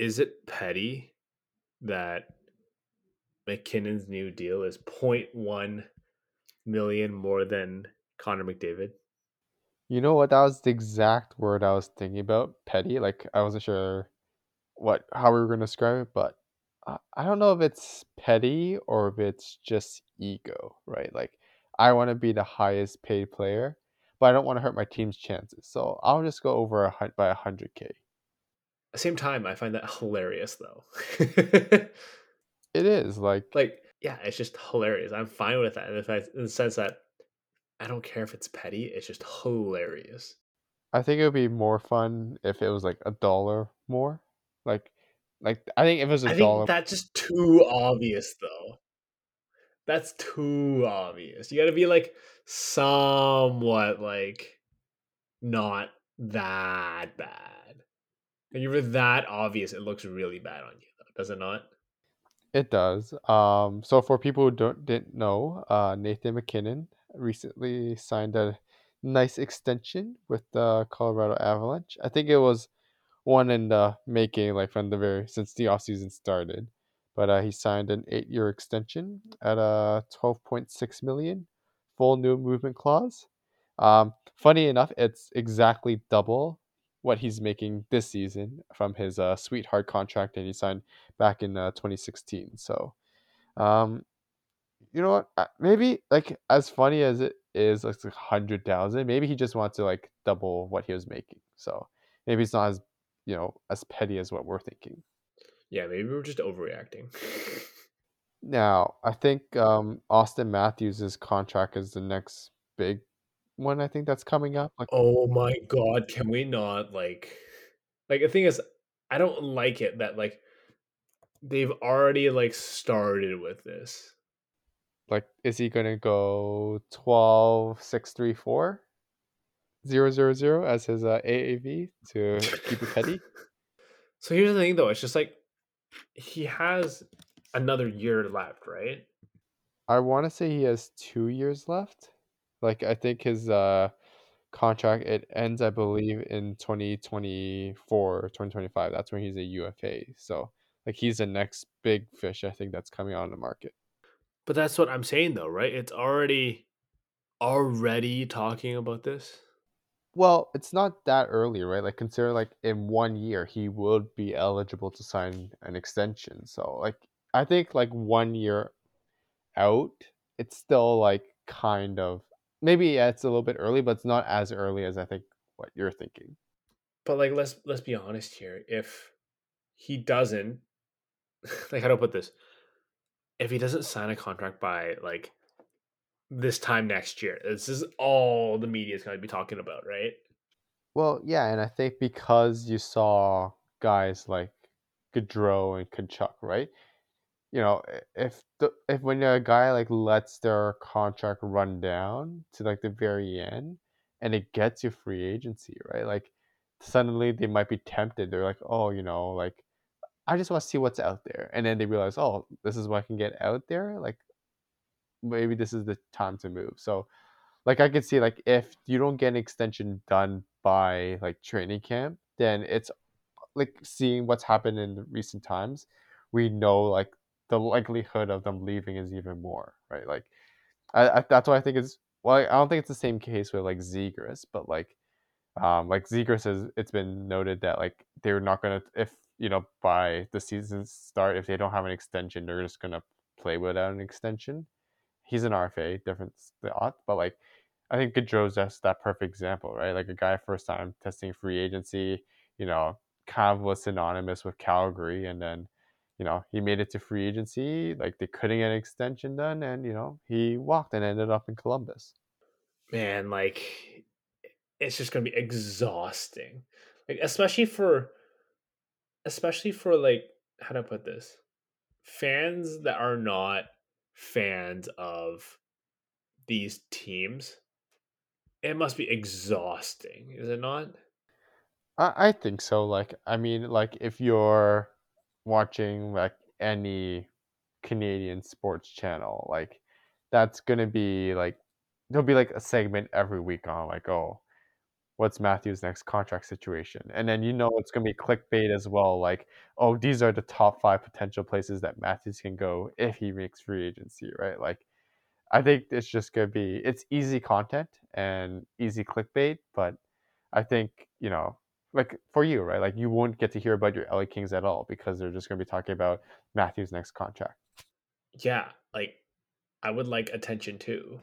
is it petty that MacKinnon's new deal is 0.1 million more than Connor McDavid? You know what? That was the exact word I was thinking about. Petty. Like I wasn't sure what how we were going to describe it, but I, don't know if it's petty or if it's just ego, right? Like I want to be the highest paid player, but I don't want to hurt my team's chances. So I'll just go over a by a hundred k. At the same time, I find that hilarious though. It is like like, yeah, it's just hilarious. I'm fine with that in the fact in the sense that I don't care if it's petty. It's just hilarious. I think it would be more fun if it was like a dollar more. Like, like I think if it was a I dollar, think that's just too obvious though. That's too obvious. You got to be like somewhat like not that bad. And you're that obvious, it looks really bad on you, though, does it not? it does. Um, so for people who don't didn't know, uh, Nathan MacKinnon recently signed a nice extension with the Colorado Avalanche. I think it was one in the making, like from the very since the offseason started. But uh, he signed an eight-year extension at a twelve point six million, full new movement clause. Um, funny enough, it's exactly double what he's making this season from his uh, sweetheart contract that he signed back in uh, 2016. So, um, you know what? Maybe like as funny as it is, like a hundred thousand. Maybe he just wants to like double what he was making. So maybe it's not as you know as petty as what we're thinking. Yeah, maybe we're just overreacting. Now, I think um, Auston Matthews' contract is the next big one. I think that's coming up. Like, oh my god, can we not like like the thing is I don't like it that like they've already like started with this. like is he gonna go 12 6 3 4 0 0 0 as his uh, AAV to keep it petty? So here's the thing though, it's just like he has another year left, right? I want to say he has two years left. Like I think his uh contract it ends, I believe, in 2024 or 2025. That's when he's a UFA. So like he's the next big fish I think that's coming on the market. But that's what I'm saying though, right? It's already already talking about this. Well, it's not that early, right? Like consider like in one year he would be eligible to sign an extension. So like I think like one year out, it's still like kind of maybe yeah, it's a little bit early, but it's not as early as I think what you're thinking. But like let's let's be honest here. If he doesn't like how do I put this? If he doesn't sign a contract by like this time next year, this is all the media is going to be talking about, right? Well, yeah, and I think because you saw guys like Gaudreau and Tkachuk, right? You know, if the if when a guy like lets their contract run down to like the very end, and it gets you free agency, right? Like suddenly they might be tempted. They're like, oh, you know, like I just want to see what's out there, and then they realize, oh, this is what I can get out there. Like maybe this is the time to move. So like I could see like if you don't get an extension done by like training camp, then it's like seeing what's happened in recent times, we know like the likelihood of them leaving is even more, right? Like I, I that's why I think it's well, I don't think it's the same case with like Zegras, but like um like Zegras says it's been noted that like they're not gonna if you know by the season start if they don't have an extension they're just gonna play without an extension. He's an RFA, different spot, but like I think Gaudreau's just that perfect example, right? Like a guy first time testing free agency, you know, kind of was synonymous with Calgary, and then, you know, he made it to free agency. Like they couldn't get an extension done, and you know, he walked and ended up in Columbus. Man, like it's just going to be exhausting. Like especially for especially for like how do I put this? Fans that are not fans of these teams. It must be exhausting, is it not? I, I think so. Like, I mean, like if you're watching like any Canadian sports channel, like that's gonna be like there'll be like a segment every week on like, oh, what's Matthews' next contract situation? And then you know it's going to be clickbait as well. Like, oh, these are the top five potential places that Matthews can go if he makes free agency, right? Like, I think it's just going to be it's easy content and easy clickbait, but I think you know, like for you, right? Like you won't get to hear about your LA Kings at all because they're just going to be talking about Matthews' next contract. Yeah, like I would like attention too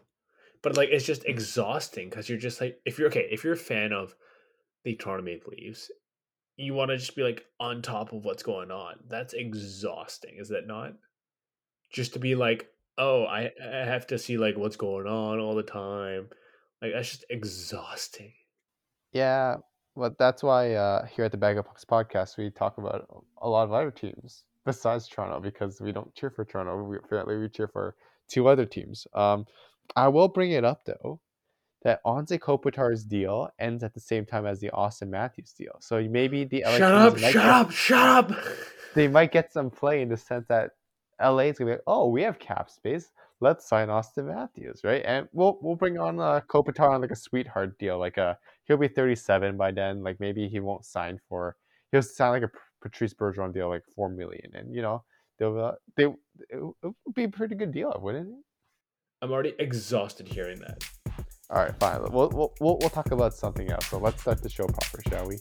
but like it's just mm. exhausting because you're just like if you're okay if you're a fan of the Toronto Maple Leafs, you want to just be like on top of what's going on. That's exhausting, is that not? Just to be like, oh, I, I have to see like what's going on all the time. Like that's just exhausting. Yeah, but that's why uh, here at the Bag of Pucks podcast we talk about a lot of other teams besides Toronto because we don't cheer for Toronto. We, we cheer for two other teams. Um, I will bring it up though that Anze Kopitar's deal ends at the same time as the Auston Matthews deal. So maybe the LA shut up, shut get, up, shut up. They might get some play in the sense that LA is gonna be like, oh, we have cap space. Let's sign Auston Matthews, right? And we'll we'll bring on uh, Kopitar on like a sweetheart deal. Like a he'll be 37 by then. Like maybe he won't sign for he'll sign like a Patrice Bergeron deal, like four million, and you know they'll uh, they it would be a pretty good deal, wouldn't it? I'm already exhausted hearing that. All right, fine. We'll, we'll, we'll, we'll talk about something else. So let's start the show proper, shall we?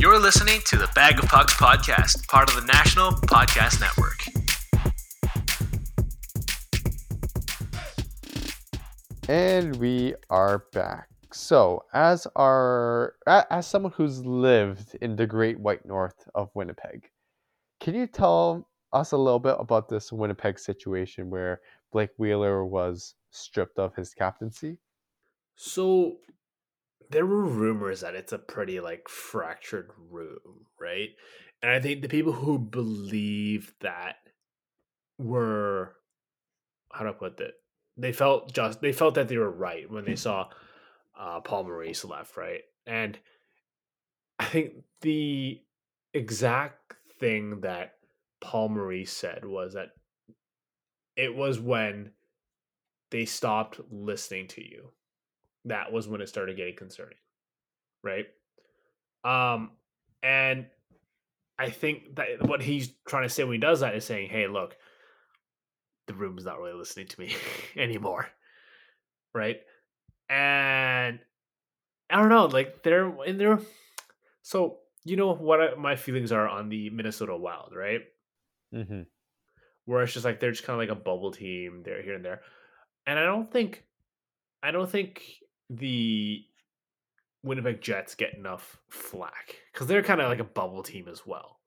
You're listening to the Bag of Pucks podcast, part of the National Podcast Network. And we are back. So, as our as someone who's lived in the Great White North of Winnipeg, can you tell us a little bit about this Winnipeg situation where Blake Wheeler was stripped of his captaincy? So, there were rumors that it's a pretty like fractured room, right? And I think the people who believe that were how do I put that? They felt just they felt that they were right when they saw uh, Paul Maurice left, right? And I think the exact thing that Paul Maurice said was that it was when they stopped listening to you. That was when it started getting concerning, right? Um, and I think that what he's trying to say when he does that is saying, "Hey, look, the room's not really listening to me anymore," right? and I don't know, like they're in there. So you know what my feelings are on the Minnesota Wild, right? Mm-hmm. Where it's just like they're just kind of like a bubble team, they're here and there, and I don't think, I don't think the Winnipeg Jets get enough flack because they're kind of like a bubble team as well,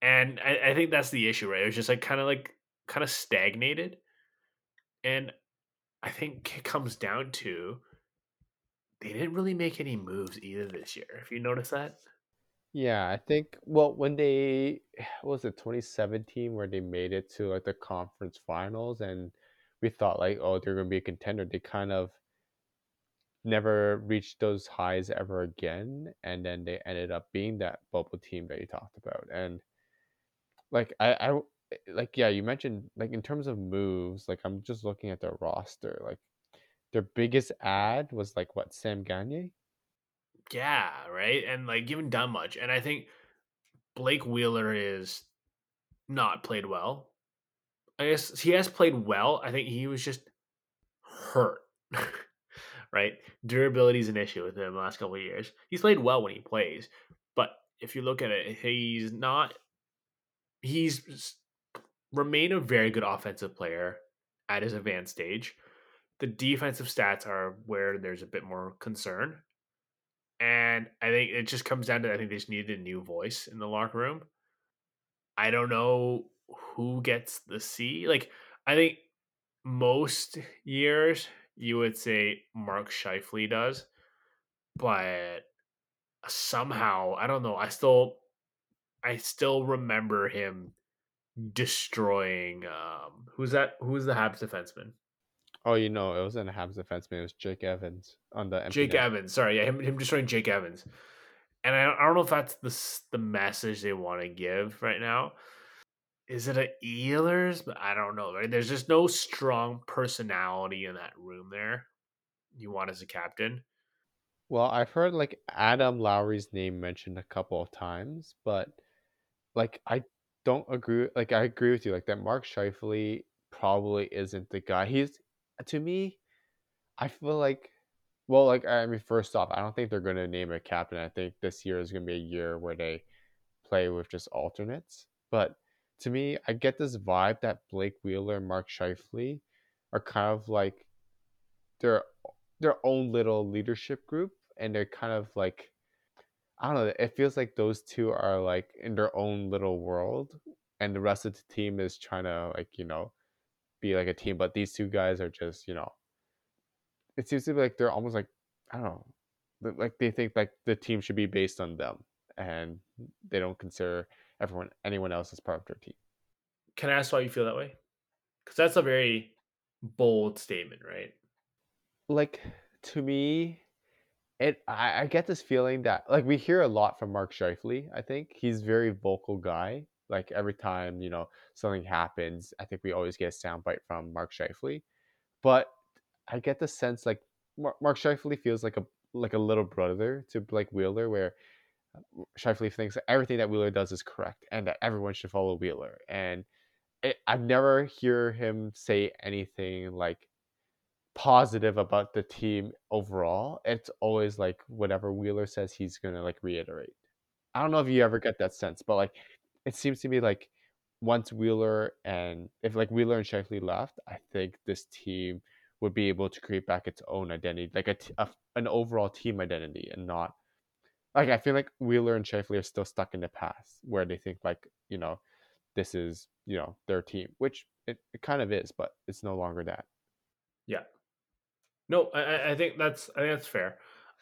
and I, I think that's the issue, right? It's just like kind of like kind of stagnated, and I think it comes down to they didn't really make any moves either this year. If you notice that. Yeah, I think well when they was it 2017 where they made it to like the conference finals and we thought like oh they're gonna be a contender. They kind of never reached those highs ever again, and then they ended up being that bubble team that you talked about. And like I, I Eh, eh, like yeah, you mentioned like in terms of moves, like I'm just looking at their roster. Like their biggest ad was like what Sam Gagner. Yeah, right, and like even done much. And I think Blake Wheeler is not played well. I guess he has played well. I think he was just hurt. right? Durability is an issue with him the last couple of years. He's played well when he plays, but if you look at it, he's not. He's remain a very good offensive player at his advanced stage. The defensive stats are where there's a bit more concern. And I think it just comes down to I think they just needed a new voice in the locker room. I don't know who gets the C. Like, I think most years you would say Mark Scheifele does, but somehow I don't know. I still, I still remember him destroying um who's that who's the Habs defenseman? Oh, you know, it wasn't a Habs defenseman. It was Jake Evans on the Jake net. Evans. Sorry, yeah, him, him destroying Jake Evans. And I, I don't know if that's the the message they want to give right now. is it a Ehlers? But I don't know. Right? There's just no strong personality in that room there. You want as a captain. Well, I've heard like Adam Lowry's name mentioned a couple of times, but like I don't agree. Like I agree with you. Like that Mark Scheifele probably isn't the guy. He's to me. I feel like, well, like I mean, first off, I don't think they're going to name a captain. I think this year is going to be a year where they play with just alternates. But to me, I get this vibe that Blake Wheeler and Mark Scheifele are kind of like their their own little leadership group, and they're kind of like I don't know. It feels like those two are like in their own little world, and the rest of the team is trying to like you know be like a team. But these two guys are just you know. It seems to be like they're almost like I don't know, like they think like the team should be based on them, and they don't consider everyone anyone else as part of their team. Can I ask why you feel that way? Because that's a very bold statement, right? Like to me, it I, I get this feeling that like we hear a lot from Mark Scheifele. I think he's very vocal guy. Like every time you know something happens, I think we always get a soundbite from Mark Scheifele. But I get the sense like Mark, Mark Scheifele feels like a like a little brother to Blake Wheeler, where uh, Scheifele thinks that everything that Wheeler does is correct and that everyone should follow Wheeler. And it, I've never hear him say anything like positive about the team overall. It's always like whatever Wheeler says, he's gonna like reiterate. I don't know if you ever get that sense, but like it seems to me like once Wheeler and if like Wheeler and Scheifele left, I think this team would be able to create back its own identity, like a, a an overall team identity, and not like I feel like Wheeler and Scheifele are still stuck in the past where they think like you know this is you know their team, which it, it kind of is, but it's no longer that. Yeah. No, I, I think that's I think that's fair.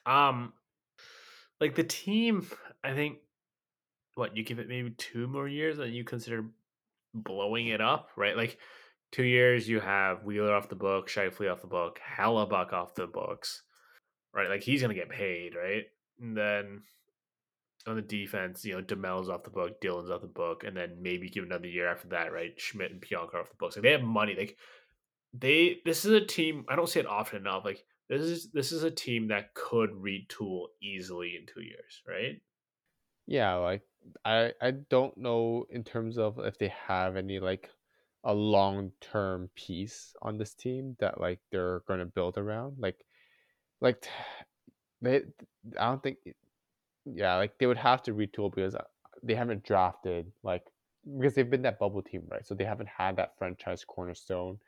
Um, like the team, I think what you give it maybe two more years and you consider blowing it up, right? Like two years you have Wheeler off the book, Scheifele off the book, Hellebuyck off the books, right? Like he's gonna get paid, right? And then on the defense, you know, Demel's off the book, Dillon's off the book, and then maybe give another year after that, right? Schmidt and Pionk off the books. Like they have money. Like they this is a team I don't see it often enough. Like this is this is a team that could retool easily in two years, right? Yeah, like I I don't know in terms of if they have any like a long term piece on this team that like they're gonna build around. Like like they I don't think yeah, like they would have to retool because uh, they haven't drafted like because they've been that bubble team, right? So they haven't had that franchise cornerstone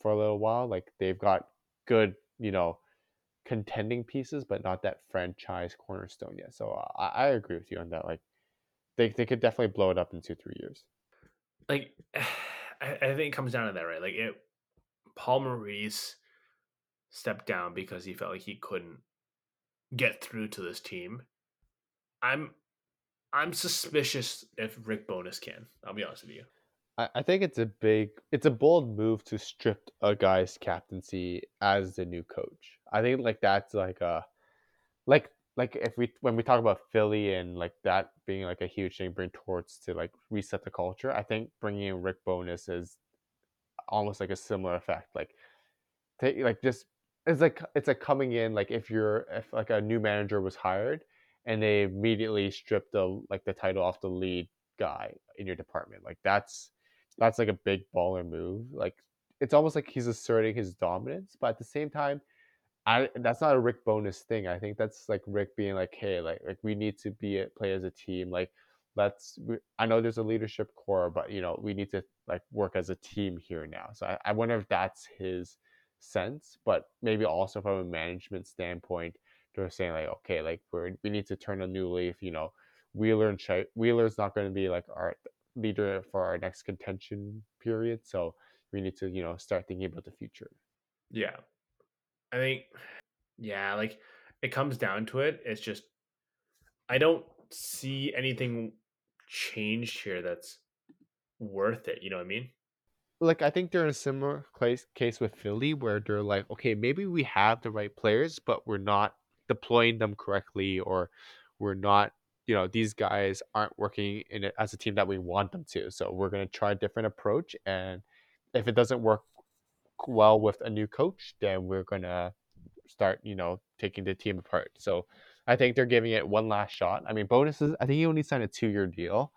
for a little while. Like they've got good, you know, contending pieces, but not that franchise cornerstone yet. So I, I agree with you on that. Like they they could definitely blow it up in two three years. Like I, I think it comes down to that, right? Like it, Paul Maurice stepped down because he felt like he couldn't get through to this team. I'm I'm suspicious if Rick Bowness can. I'll be honest with you. I, I think it's a big, it's a bold move to strip a guy's captaincy as the new coach. I think like that's like a, like like if we when we talk about Philly and like that being like a huge thing, bring towards to like reset the culture. I think bringing in Rick Bowness is almost like a similar effect. Like, take like just it's like it's like coming in like if you're if like a new manager was hired and they immediately stripped the like the title off the lead guy in your department. Like that's that's like a big baller move. Like it's almost like he's asserting his dominance, but at the same time, I that's not a Rick Bowness thing. I think that's like Rick being like, hey, like like we need to be a, play as a team. Like let's. I know there's a leadership core, but you know we need to like work as a team here now. So I, I wonder if that's his sense, but maybe also from a management standpoint, they're saying like, okay, like we we need to turn a new leaf. You know, Wheeler and Ch- Wheeler's not going to be like our leader for our next contention period. So we need to, you know, start thinking about the future. Yeah. I think, yeah, like it comes down to it. It's just, I don't see anything changed here that's worth it. You know what I mean? Like, I think they're in a similar case, case with Philly where they're like, okay, maybe we have the right players, but we're not deploying them correctly or we're not you know these guys aren't working in it as a team that we want them to. So we're gonna try a different approach, and if it doesn't work well with a new coach, then we're gonna start you know taking the team apart. So I think they're giving it one last shot. I mean, bonuses. I think he only signed a two year deal,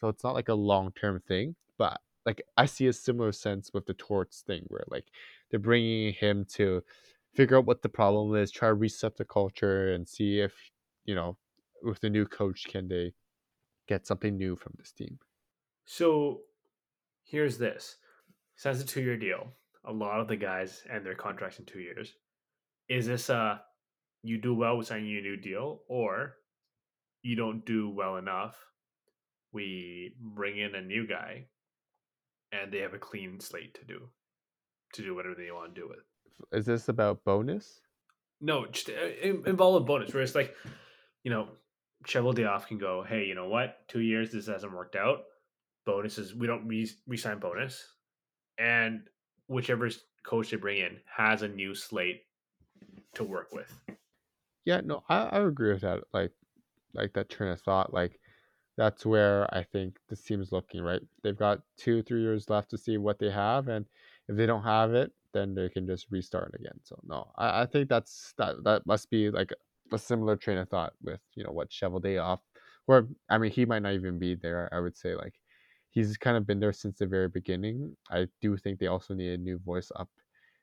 so it's not like a long term thing. But like I see a similar sense with the Torts thing, where like they're bringing him to figure out what the problem is, try to reset the culture, and see if you know with the new coach can they get something new from this team. So here's this. Signs a two year deal. A lot of the guys end their contracts in two years. Is this a you do well with signing a new deal, or you don't do well enough? We bring in a new guy and they have a clean slate to do to do whatever they want to do with. Is this about Bowness? No, just uh, in- involve a bonus where it's like, you know, Cheveldayoff can go, hey, you know what? Two years, this hasn't worked out. Bonuses, we don't re- resign Bowness. And whichever coach they bring in has a new slate to work with. Yeah, no, I, I agree with that. Like, like that train of thought. Like, that's where I think this team is looking. Right, they've got two, three years left to see what they have, and if they don't have it, then they can just restart again. So no, I, I think that's that that must be like a similar train of thought with you know what Cheveldayoff, or I mean he might not even be there. I would say like he's kind of been there since the very beginning. I do think they also need a new voice up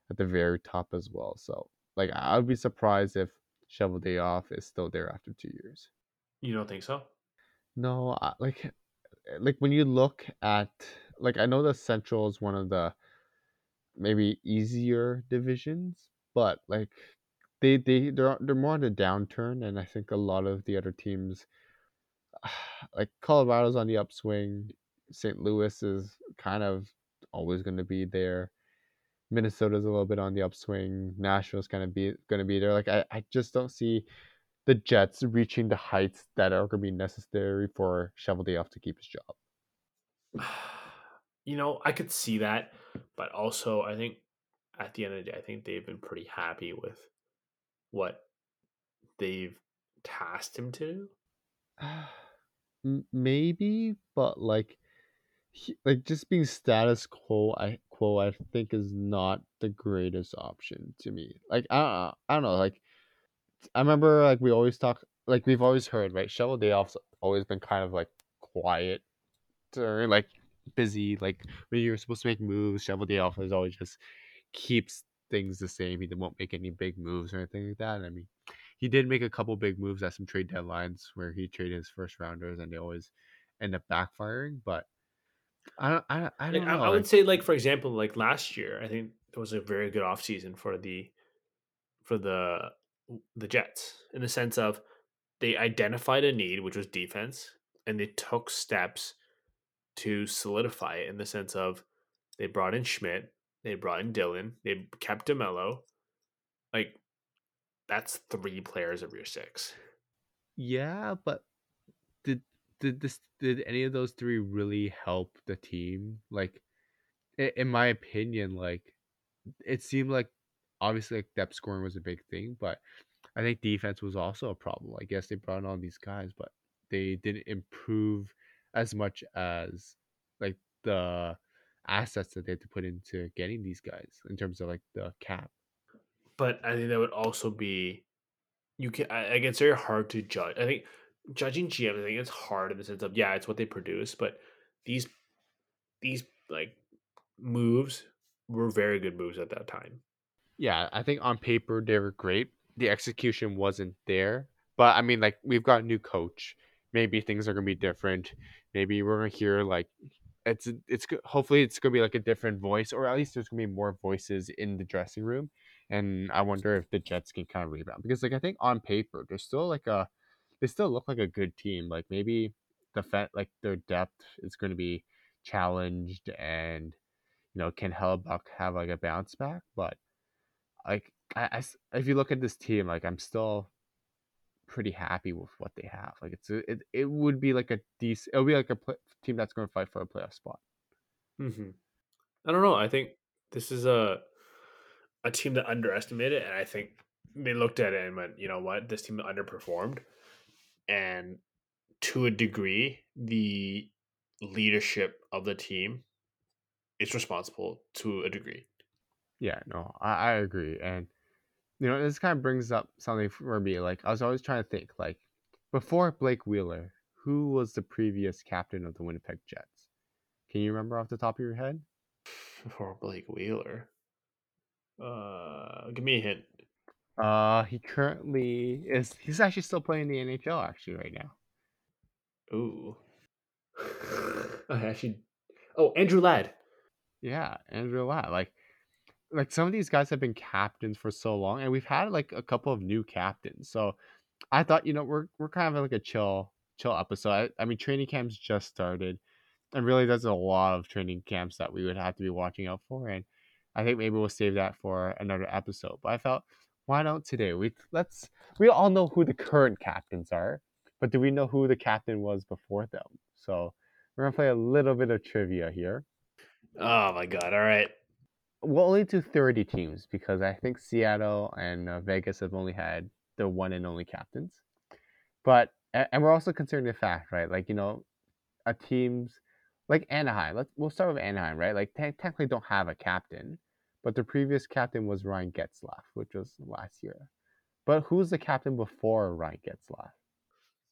at the very top as well. So like I would be surprised if Cheveldayoff is still there after two years. You don't think so? No, I, like eh, like when you look at like I know the Central is one of the maybe easier divisions, but like they they they're they're more on the downturn, and I think a lot of the other teams, like Colorado's on the upswing, St. Louis is kind of always going to be there. Minnesota's a little bit on the upswing. Nashville's kind of be going to be there. Like I, I just don't see the Jets reaching the heights that are going to be necessary for Cheveldayoff to keep his job. you know, I could see that, but also I think at the end of the day, I think they've been pretty happy with what they've tasked him to Maybe, but like, like just being status quo, I quo, I think is not the greatest option to me. Like, I don't, I don't know. Like, I remember like we always talk, like we've always heard, right? Cheveldayoff's always been kind of like quiet or like busy. Like when you're supposed to make moves, Cheveldayoff is always just keeps things the same. He won't make any big moves or anything like that. I mean, he did make a couple big moves at some trade deadlines where he traded his first rounders, and they always end up backfiring. But I don't, I, don't- I Like, don't I, know. I would like- say, like for example, like last year, I think it was a very good offseason for the for the the Jets in the sense of they identified a need, which was defense, and they took steps to solidify it in the sense of they brought in Schmidt, they brought in Dillon, they kept Demelo. Like that's three players of your six. Yeah, but did did this did any of those three really help the team? Like, in my opinion, like it seemed like obviously like depth scoring was a big thing, but I think defense was also a problem. I guess they brought in all these guys, but they didn't improve as much as like the assets that they had to put into getting these guys in terms of like the cap. But I think that would also be you can. I, like it's very hard to judge. I think judging GM, I think it's hard in the sense of yeah, it's what they produce, but these these like moves were very good moves at that time. Yeah, I think on paper they were great. The execution wasn't there, but I mean, like we've got a new coach. Maybe things are gonna be different. Maybe we're gonna hear like it's it's hopefully it's gonna be like a different voice, or at least there's gonna be more voices in the dressing room. And I wonder if the Jets can kind of rebound because like I think on paper they're still like a they still look like a good team. Like maybe the fet like their depth is going to be challenged, and you know can Hellebuyck have like a bounce back? But like I if you look at this team, like I'm still pretty happy with what they have. Like it's a, it it would be like a decent. It would be like a pl- team that's going to fight for a playoff spot. Mm-hmm. I don't know. I think this is a a team that underestimated, and I think they looked at it and went, you know what, this team underperformed, and to a degree, the leadership of the team is responsible to a degree. Yeah, no, I, I agree. And you know, this kind of brings up something for me. Like I was always trying to think, like before Blake Wheeler, who was the previous captain of the Winnipeg Jets? Can you remember off the top of your head? For Blake Wheeler. Uh give me a hint. Uh, he currently is. He's actually still playing the NHL actually right now. Ooh. I actually Oh, Andrew Ladd. Yeah, Andrew Ladd. Like, like some of these guys have been captains for so long, and we've had like a couple of new captains. So, I thought you know we're we're kind of like a chill chill episode. I, I mean, training camps just started, and really there's a lot of training camps that we would have to be watching out for, and I think maybe we'll save that for another episode. But I felt why don't today we let's we all know who the current captains are, but do we know who the captain was before them? So we're gonna play a little bit of trivia here. Oh my god! All right. We'll only do thirty teams because I think Seattle and uh, Vegas have only had the one and only captains. But and we're also considering the fact, right? Like you know, a teams like Anaheim. Let's we'll start with Anaheim, right? Like te- technically don't have a captain, but the previous captain was Ryan Getzlaf, which was last year. But who's the captain before Ryan Getzlaf?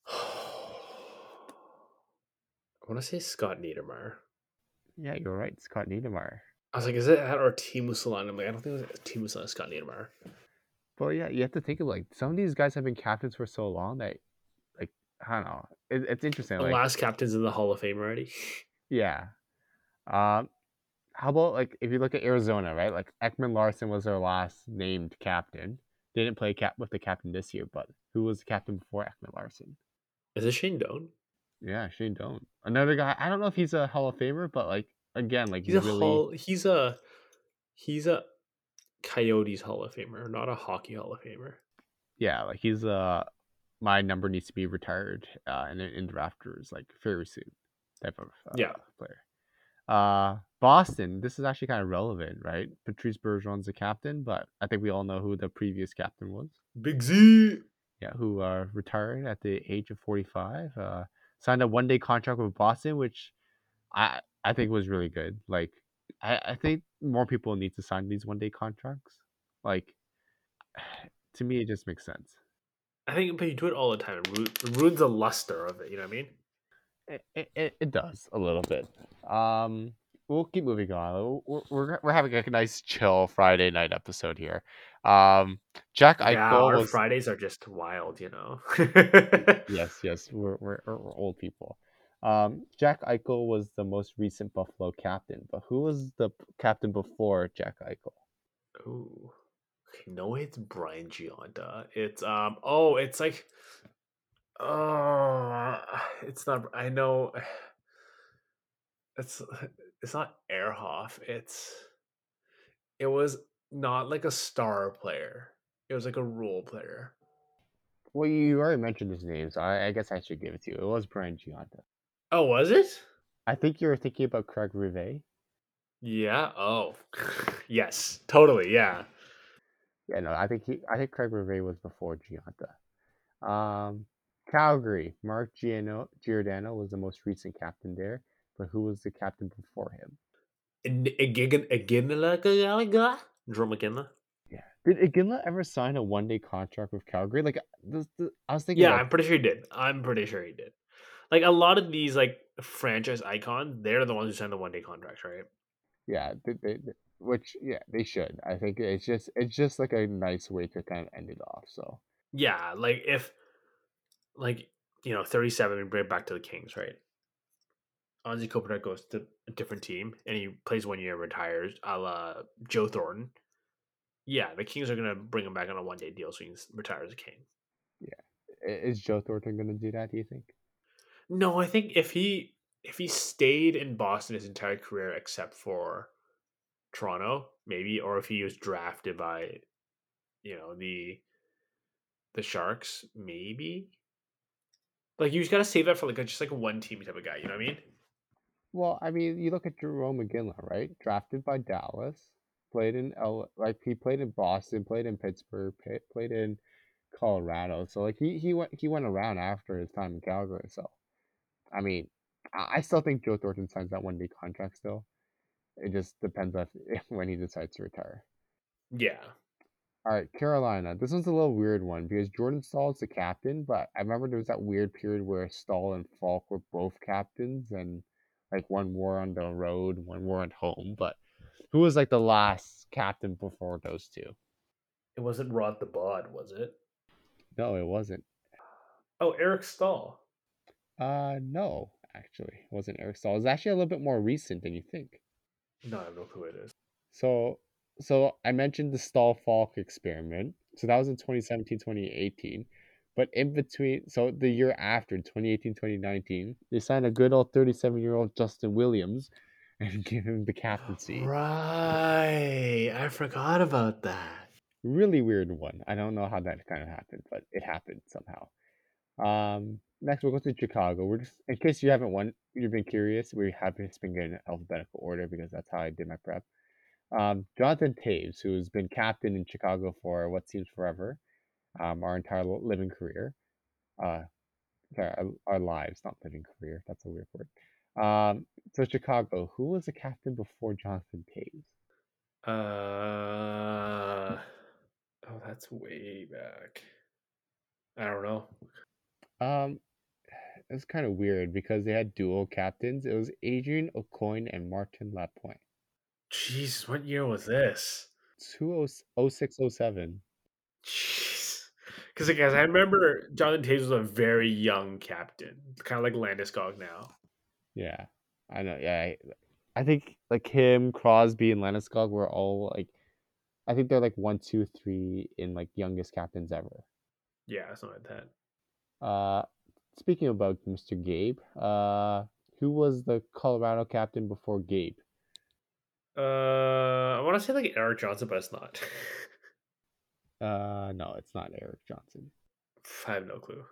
I want to say Scott Niedermayer. Yeah, you're right, Scott Niedermayer. I was like, is it that or Teemu Selanne? I'm like, I don't think it was Teemu Selanne, Scott Niedermayer. But yeah, you have to think of like some of these guys have been captains for so long that, like, I don't know, it, it's interesting. The Like, last captain's in the Hall of Fame already. yeah. Um, how about like if you look at Arizona, right? Like Ekman-Larsson was their last named captain. They didn't play cap with the captain this year, but who was the captain before Ekman-Larsson? Is it Shane Doan? Yeah, Shane Doan. Another guy. I don't know if he's a Hall of Famer, but like again, like He's a really. hall. He's a he's a Coyotes Hall of Famer, not a hockey Hall of Famer. Yeah, like he's uh my number needs to be retired uh in in the Raptors like very soon type of uh, Yeah. player. Uh Boston, this is actually kind of relevant, right? Patrice Bergeron's the captain, but I think we all know who the previous captain was. Big Z. Yeah, who uh retired at the age of 45. Uh signed a one-day contract with Boston, which I I think was really good. Like I, I think more people need to sign these one-day contracts. Like to me it just makes sense. I think, but you do it all the time. It ruins the luster of it. You know what I mean? It, it, it- does a little bit. Um, we'll keep moving on. We're, we're, we're having a nice chill Friday night episode here. Um, Jack yeah, our was Fridays are just wild. You know. yes, yes, we're, we're we're old people. Um, Jack Eichel was the most recent Buffalo captain, but who was the captain before Jack Eichel? Ooh. No, it's Brian Gionta. It's um. Oh, it's like. Oh, it's not. I know. It's it's not Ehrhoff. It's. It was not like a star player. It was like a role player. Well, you already mentioned his name, so I, I guess I should give it to you. It was Brian Gionta. Oh, was it? I think you were thinking about Craig Rivet. Yeah. Oh, yes. Totally. Yeah. Yeah, no, I think he, I think Craig Rivet was before Gionta. Um, Calgary, Mark Giano, Giordano was the most recent captain there, but who was the captain before him? Again, Drew McKinley. Yeah, did Iginla ever sign a one day contract with Calgary? Like, this, this, I was thinking, Yeah, like, I'm pretty sure he did. I'm pretty sure he did. Like a lot of these like franchise icons, they're the ones who sign the one day contracts, right? yeah, they, they, which yeah, they should. I think it's just it's just like a nice way to kind of end it off. So Yeah, like if like you know, 37 we bring it back to the Kings, right? Anze Kopitar goes to a different team and he plays one year and retires, a la Joe Thornton. Yeah, the Kings are gonna bring him back on a one day deal so he can retire as a King. i- is Joe Thornton going to do that? Do you think? No, I think if he if he stayed in Boston his entire career except for Toronto, maybe, or if he was drafted by, you know, the the Sharks, maybe. Like you just gotta save that for like a, just like a one team type of guy. You know what I mean? Well, I mean, you look at Jarome Iginla, right? Drafted by Dallas, played in L, like he played in Boston, played in Pittsburgh, played in Colorado. So like he he went he went around after his time in Calgary. So I mean, I, still think Joe Thornton signs that one day contract still. It just depends on when he decides to retire. Yeah. All right, Carolina. This one's a little weird one because Jordan Staal is the captain, but I remember there was that weird period where Staal and Faulk were both captains, and like one wore on the road, one wore at home. But who was like the last captain before those two? It wasn't Rod the Bod, was it? No, it wasn't. Oh, Eric Staal. Uh, no, actually, it wasn't Eric Staal. It was actually a little bit more recent than you think. No, I have no clue who it is. So, so I mentioned the Staal Faulk experiment. So that was in 2017, 2018. But in between, so the year after, 2018, 2019, they signed a good old 37 year old Justin Williams and gave him the captaincy. Right. I forgot about that. Really weird one. I don't know how that kind of happened, but it happened somehow. Um, next we'll go to Chicago. We're just in case you haven't won, you've been curious. We have just been getting alphabetical order because that's how I did my prep. Um, Jonathan Toews, who's been captain in Chicago for what seems forever, um, our entire living career. Uh, sorry, our, our lives, not living career. That's a weird word. Um, so Chicago, who was the captain before Jonathan Toews? Uh, oh, that's way back. I don't know. Um, it's kind of weird because they had dual captains. It was Adrian Aucoin and Martin Lapointe. Jeez, what year was this? 0607. Jeez. Because, guys, I remember Jonathan Toews was a very young captain, kind of like Landeskog now. Yeah, I know. Yeah, I, I think like him, Crosby, and Landeskog were all like, I think they're like one, two, three in like youngest captains ever. Yeah, something like that. Uh, speaking about Mr. Gabe, uh, who was the Colorado captain before Gabe? Uh, I want to say like Erik Johnson, but it's not. Uh, no, it's not Erik Johnson. I have no clue.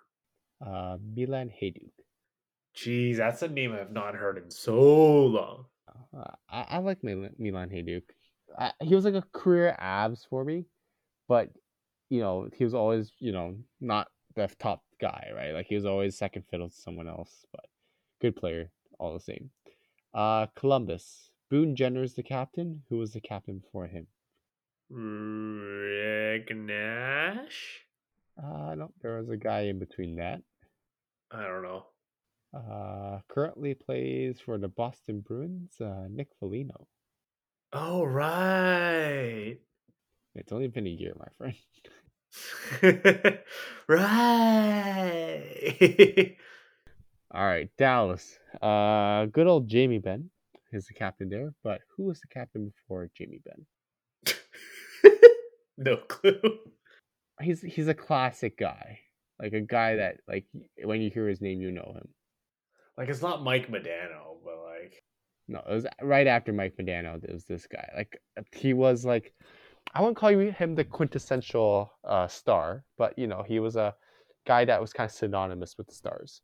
Uh, Milan Hejduk. Jeez, that's a name I've not heard in so long. Uh, I, I like Milan, Milan Hejduk. I, he was like a career abs for me, but you know he was always you know not the top guy, right? Like he was always second fiddle to someone else, but good player all the same. Uh, Columbus. Boone Jenner's the captain. Who was the captain before him? Rick Nash? Uh, no, there was a guy in between that. I don't know. Uh, currently plays for the Boston Bruins. Uh, Nick Foligno. Oh right. It's only been a year, my friend. right. All right, Dallas. Uh, good old Jamie Benn is the captain there, but who was the captain before Jamie Benn? no clue. He's he's a classic guy, like a guy that like when you hear his name, you know him. Like it's not Mike Modano, but like No, it was right after Mike Modano. There was this guy. Like he was like, I wouldn't call him the quintessential uh, star, but you know he was a guy that was kind of synonymous with the stars.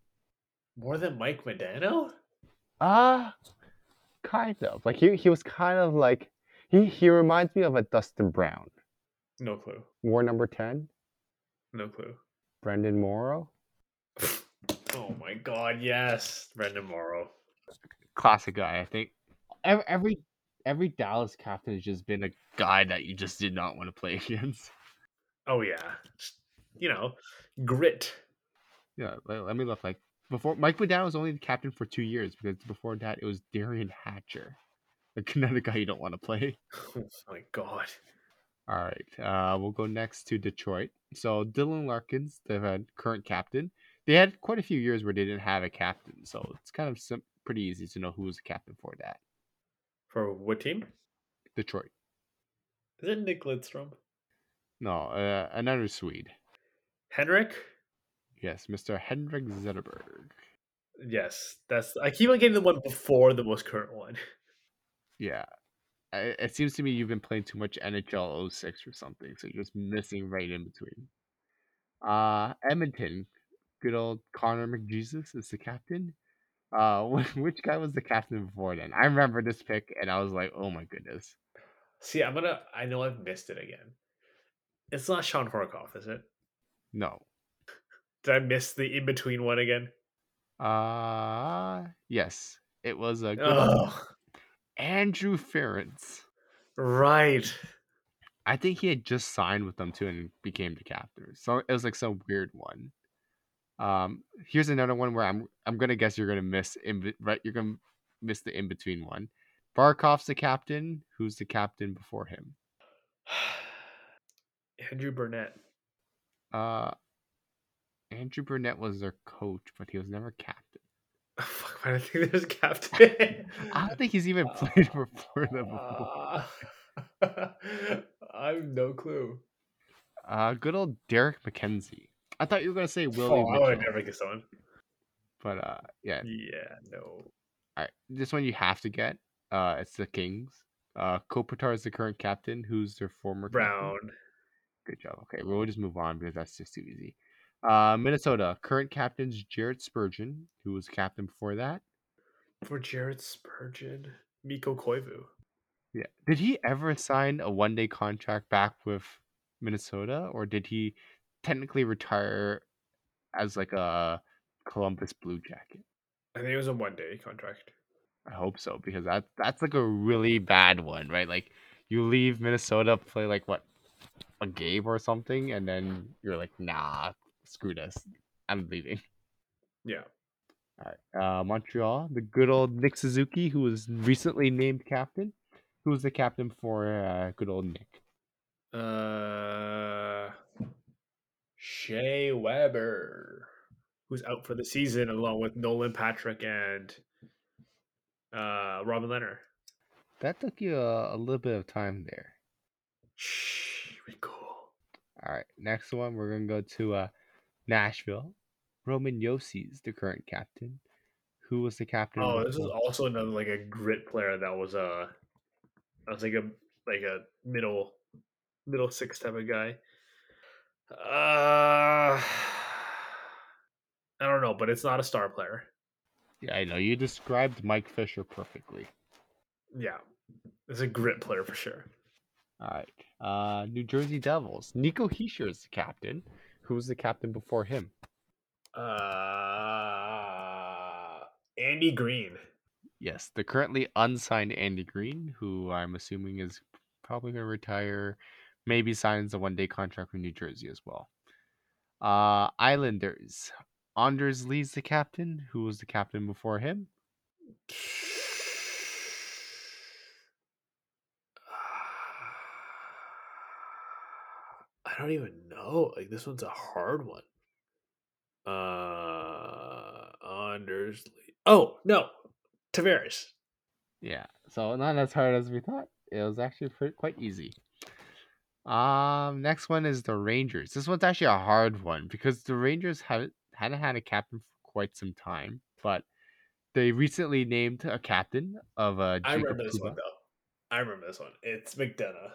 more than Mike Modano. Ah, kind of. Like he he was kind of like he he reminds me of a Dustin Brown. No clue. War number ten, No clue. Brendan Morrow. Oh my god, yes, Brendan Morrow. Classic guy, I think. Every every, every Dallas captain has just been a guy that you just did not want to play against. Oh yeah, you know, grit. Yeah, let, me look. Like before, Mike Modano was only the captain for two years because before that it was Derian Hatcher, another guy you don't want to play. Oh my god. All right, uh, we'll go next to Detroit. So Dylan Larkin's, the current captain, they had quite a few years where they didn't have a captain, so it's kind of sim- pretty easy to know who was the captain for that. For what team? Detroit. Is it Nick Lidstrom? No, uh, another Swede. Henrik? Yes, Mr. Henrik Zetterberg. Yes, that's. I keep on getting the one before the most current one. Yeah. I, it seems to me you've been playing too much NHL 06 or something, so you're just missing right in between. Uh, Edmonton, good old Connor McJesus is the captain. Uh, which guy was the captain before then? I remember this pick, and I was like, oh my goodness. See, I'm gonna. I know I've missed it again. It's not Shawn Horcoff, is it? No. Did I miss the in between one again? Uh yes. It was a good Andrew Ference. right. I think he had just signed with them too and became the captain. So it was like some weird one. Um, here's another one where I'm I'm gonna guess you're gonna miss in right. You're gonna miss the in between one. Barkov's the captain. Who's the captain before him? Andrew Brunette. Uh, Andrew Brunette was their coach, but he was never captain. Fuck, I think there's a captain? I don't think he's even played for Florida before. Uh, I have no clue. Uh, good old Derek MacKenzie. I thought you were gonna say Willie. Oh, Willie I would never get that one. but uh, yeah. Yeah, no. All right, this one you have to get. Uh, it's the Kings. Uh, Kopitar is the current captain. Who's their former captain? Brown. Good job. Okay, we'll just move on because that's just too easy. Uh, Minnesota current captain's Jared Spurgeon, who was captain before that. For Jared Spurgeon. Mikko Koivu. Yeah. Did he ever sign a one day contract back with Minnesota, or did he technically retire as like a Columbus Blue Jacket? I think it was a one day contract. I hope so because that that's like a really bad one, right? Like you leave Minnesota, play like what a game or something, and then you're like, nah, screw this, I'm leaving. Yeah. All right. Uh, Montreal, the good old Nick Suzuki, who was recently named captain. Who was the captain for uh, good old Nick? Uh, Shea Weber, who's out for the season along with Nolan Patrick and uh, Robin Lehner. That took you a, a little bit of time there. Shh, be cool. All right. Next one, we're gonna go to uh, Nashville. Roman Josi's the current captain. Who was the captain? Oh, this is also another like a grit player that was a, that was like a like a middle, middle six type of guy. Uh, I don't know, but it's not a star player. Yeah, I know. You described Mike Fisher perfectly. Yeah, it's a grit player for sure. All right. Uh, New Jersey Devils. Nico Hischier is the captain. Who was the captain before him? Uh, Andy Greene. Yes, the currently unsigned Andy Greene, who I'm assuming is probably going to retire, maybe signs a one day contract with New Jersey as well. Uh, Islanders. Anders Lee's the captain. Who was the captain before him? I don't even know. Like this one's a hard one. Uh, Anders. Lee- Oh no, Tavares. Yeah, so not as hard as we thought. It was actually pretty, quite easy. Um, next one is the Rangers. This one's actually a hard one because the Rangers haven't hadn't had a captain for quite some time, but they recently named a captain of uh. I remember this one though. I remember this one. It's McDonagh.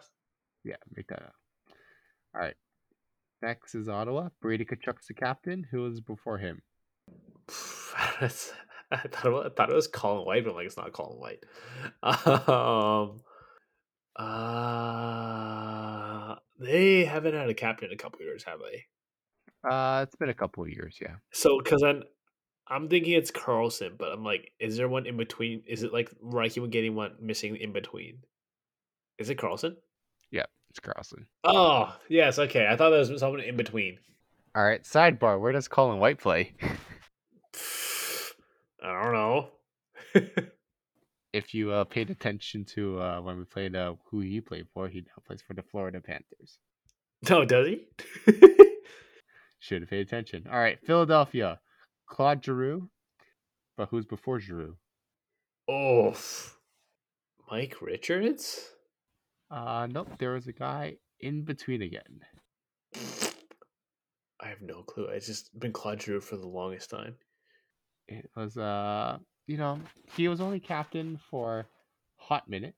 Yeah, up. All right. Next is Ottawa. Brady Tkachuk's the captain. Who was before him? I thought, it was, I thought it was Colin White, but like it's not Colin White. Um, uh, they haven't had a captain in a couple years, have they? Uh, it's been a couple of years, yeah. So, because I'm, I'm thinking it's Karlsson, but I'm like, is there one in between? Is it like Reiki getting one missing in between? Is it Karlsson? Yeah, it's Karlsson. Oh, yes. Okay, I thought there was someone in between. All right. Sidebar. Where does Colin White play? I don't know. if you uh, paid attention to uh, when we played uh, who he played for, he now plays for the Florida Panthers. no, does he? Should have paid attention. All right, Philadelphia. Claude Giroux. But who's before Giroux? oh, Mike Richards. Uh, nope. There was a guy in between again. I have no clue. It's just been Claude Giroux for the longest time. It was uh, you know, he was only captain for hot minute,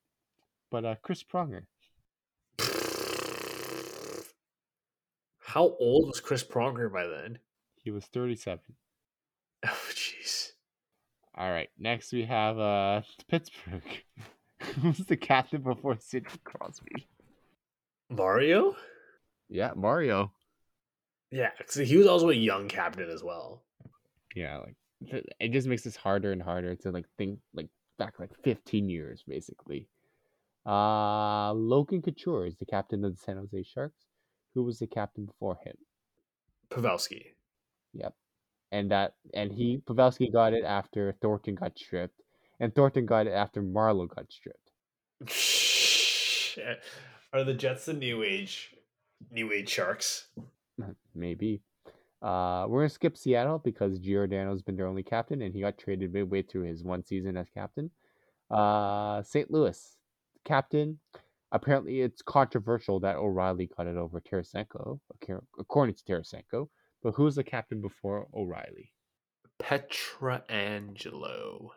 but uh, Chris Pronger. How old was Chris Pronger by then? He was thirty-seven. Oh, jeez. All right. Next we have uh Pittsburgh. Who's the captain before Sidney Crosby? Mario? Yeah, Mario. Yeah, because he was also a young captain as well. Yeah, like th- it just makes this harder and harder to like think like back like 15 years basically. Uh Logan Couture is the captain of the San Jose Sharks. Who was the captain before him? Pavelski. Yep. And that and he Pavelski got it after Thornton got stripped, and Thornton got it after Marleau got stripped. Are the Jets the new age, new age sharks? Maybe. Uh, we're gonna skip Seattle because Giordano's been their only captain, and he got traded midway through his one season as captain. Uh, St. Louis, captain. Apparently, it's controversial that O'Reilly got it over Tarasenko, according to Tarasenko. But who was the captain before O'Reilly? Pietrangelo.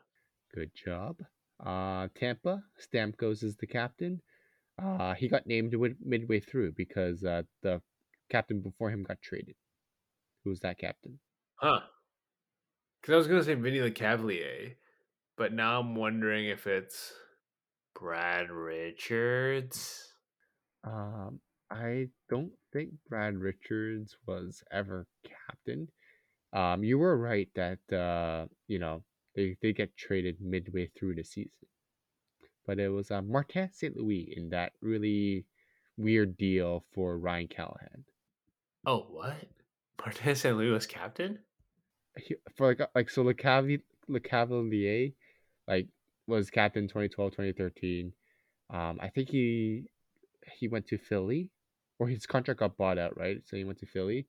Good job. Uh, Tampa, Stamkos is the captain. Uh, he got named midway through because uh, the captain before him got traded. Who was that captain? Huh. Because I was going to say Vinny Lecavalier, but now I'm wondering if it's Brad Richards. Um, I don't think Brad Richards was ever captain. Um, you were right that uh, you know they they get traded midway through the season, but it was uh, Martin St. Louis in that really weird deal for Ryan Callahan. Oh, what? Martin St. Louis was captain? He, for like like so Le, Cav- Le Cavalier like was captain 2012 2013 um i think he he went to philly or his contract got bought out right? So he went to philly.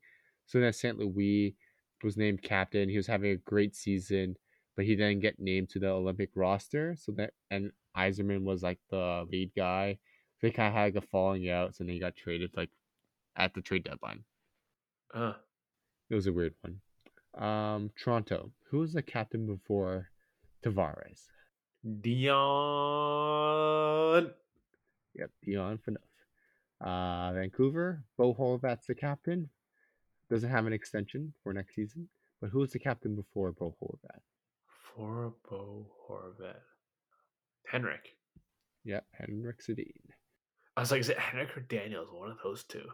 So then st louis was named captain. He was having a great season but he didn't get named to the olympic roster. So that and Yzerman was like the lead guy. So they kind of had like a falling out so then he got traded like at the trade deadline. Uh it was a weird one um toronto who was the captain before tavares Dion. Yep, Dion Phaneuf. Uh, Vancouver, Bo Horvat's the captain. Doesn't have an extension for next season. But who was the captain before Bo Horvat? For Bo Horvat. Henrik. Yep, Henrik Sedin. I was like, is it Henrik or Daniels? One of those two.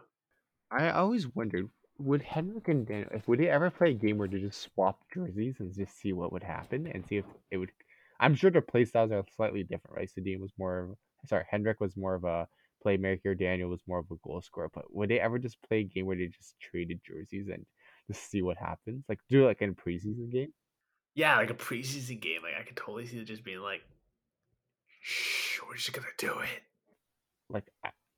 I always wondered, would Henrik and Daniel, if would they ever play a game where they just swap jerseys and just see what would happen and see if it would I'm sure their play styles are slightly different, right? Sedin was more of sorry, Henrik was more of a playmaker, Daniel was more of a goal scorer. But would they ever just play a game where they just traded jerseys and just see what happens? Like do like in a preseason game? Yeah, like a preseason game. Like I could totally see it just being like, "Shh, we're just gonna do it." Like,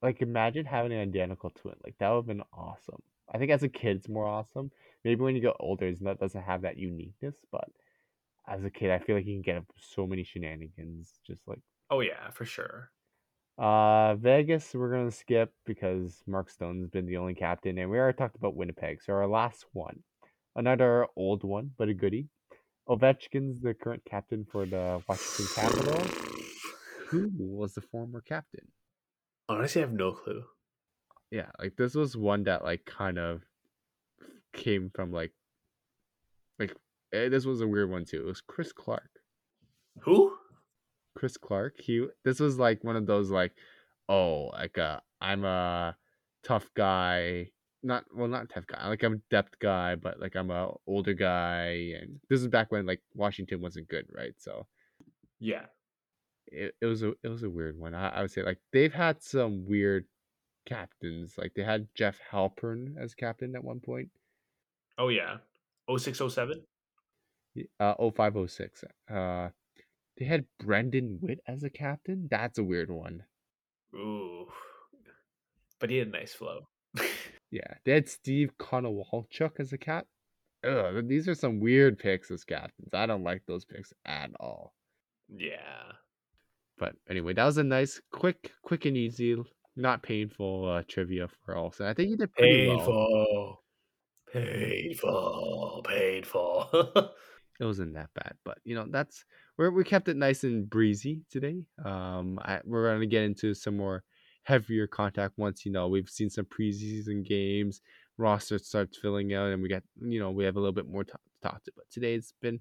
like imagine having an identical twin. Like that would have been awesome. I think as a kid, it's more awesome. Maybe when you get older, that doesn't have that uniqueness. But as a kid, I feel like you can get up so many shenanigans. Just like oh yeah, for sure. Uh, Vegas, we're gonna skip because Mark Stone's been the only captain, and we already talked about Winnipeg. So our last one, another old one, but a goodie. Ovechkin's the current captain for the Washington Capitals. Who was the former captain? Honestly, I have no clue. Yeah, like this was one that like kind of came from like like Eh, this was a weird one too. It was Chris Clark. Who? Chris Clark. He. This was like one of those like, oh, like uh, I'm a tough guy. Not well, not tough guy. Like I'm a depth guy, but like I'm a older guy, and this is back when like Washington wasn't good, right? So, yeah, it, it was a it was a weird one. I, I would say like they've had some weird captains. Like they had Jeff Halpern as captain at one point. Oh yeah, 0607? Uh, 0506. Uh, they had Brendan Witt as a captain. That's a weird one. Ooh, but he had a nice flow. yeah, they had Steve Konowalchuk as a cap. Ugh, these are some weird picks as captains. I don't like those picks at all. Yeah. But anyway, that was a nice, quick, quick and easy, not painful uh, trivia for Olsen. I think you did pretty painful. well. Painful, painful. it wasn't that bad, but you know that's we we kept it nice and breezy today. Um, I, we're gonna get into some more heavier contact once you know we've seen some preseason games, roster starts filling out, and we got you know we have a little bit more to talk to. But today it's been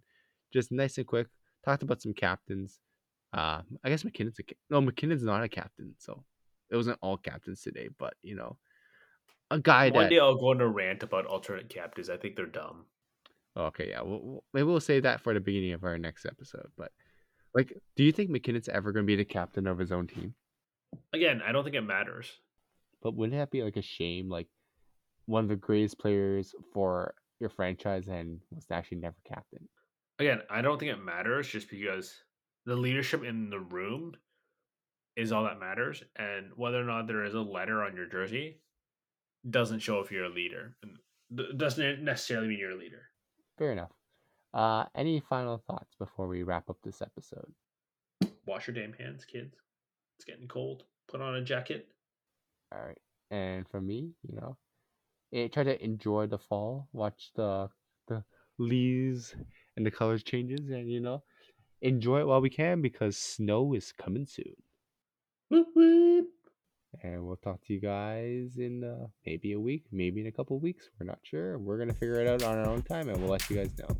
just nice and quick. Talked about some captains. Uh, I guess MacKinnon's a no MacKinnon's not a captain, so it wasn't all captains today. But you know, a guy One that. day I'll go on a rant about alternate captains. I think they're dumb. Okay, yeah, we'll, maybe we'll save that for the beginning of our next episode. But like, do you think MacKinnon's ever going to be the captain of his own team? Again, I don't think it matters. But wouldn't that be like a shame? Like one of the greatest players for your franchise and was actually never captain. Again, I don't think it matters just because the leadership in the room is all that matters, and whether or not there is a letter on your jersey doesn't show if you're a leader. Doesn't necessarily mean you're a leader. Fair enough. Uh, any final thoughts before we wrap up this episode? Wash your damn hands, kids. It's getting cold. Put on a jacket. All right. And for me, you know, eh, try to enjoy the fall. Watch the the leaves and the colors changes, and you know, enjoy it while we can because snow is coming soon. Whoop, whoop. And we'll talk to you guys in uh, maybe a week, maybe in a couple weeks. We're not sure. We're gonna figure it out on our own time, and we'll let you guys know.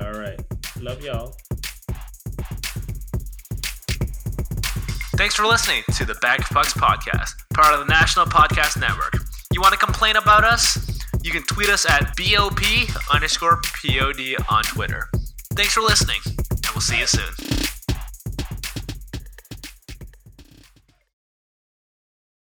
All right. Love y'all. Thanks for listening to the Bag of Pucks podcast, part of the National Podcast Network. You want to complain about us? You can tweet us at BOP underscore POD on Twitter. Thanks for listening, and we'll see you soon.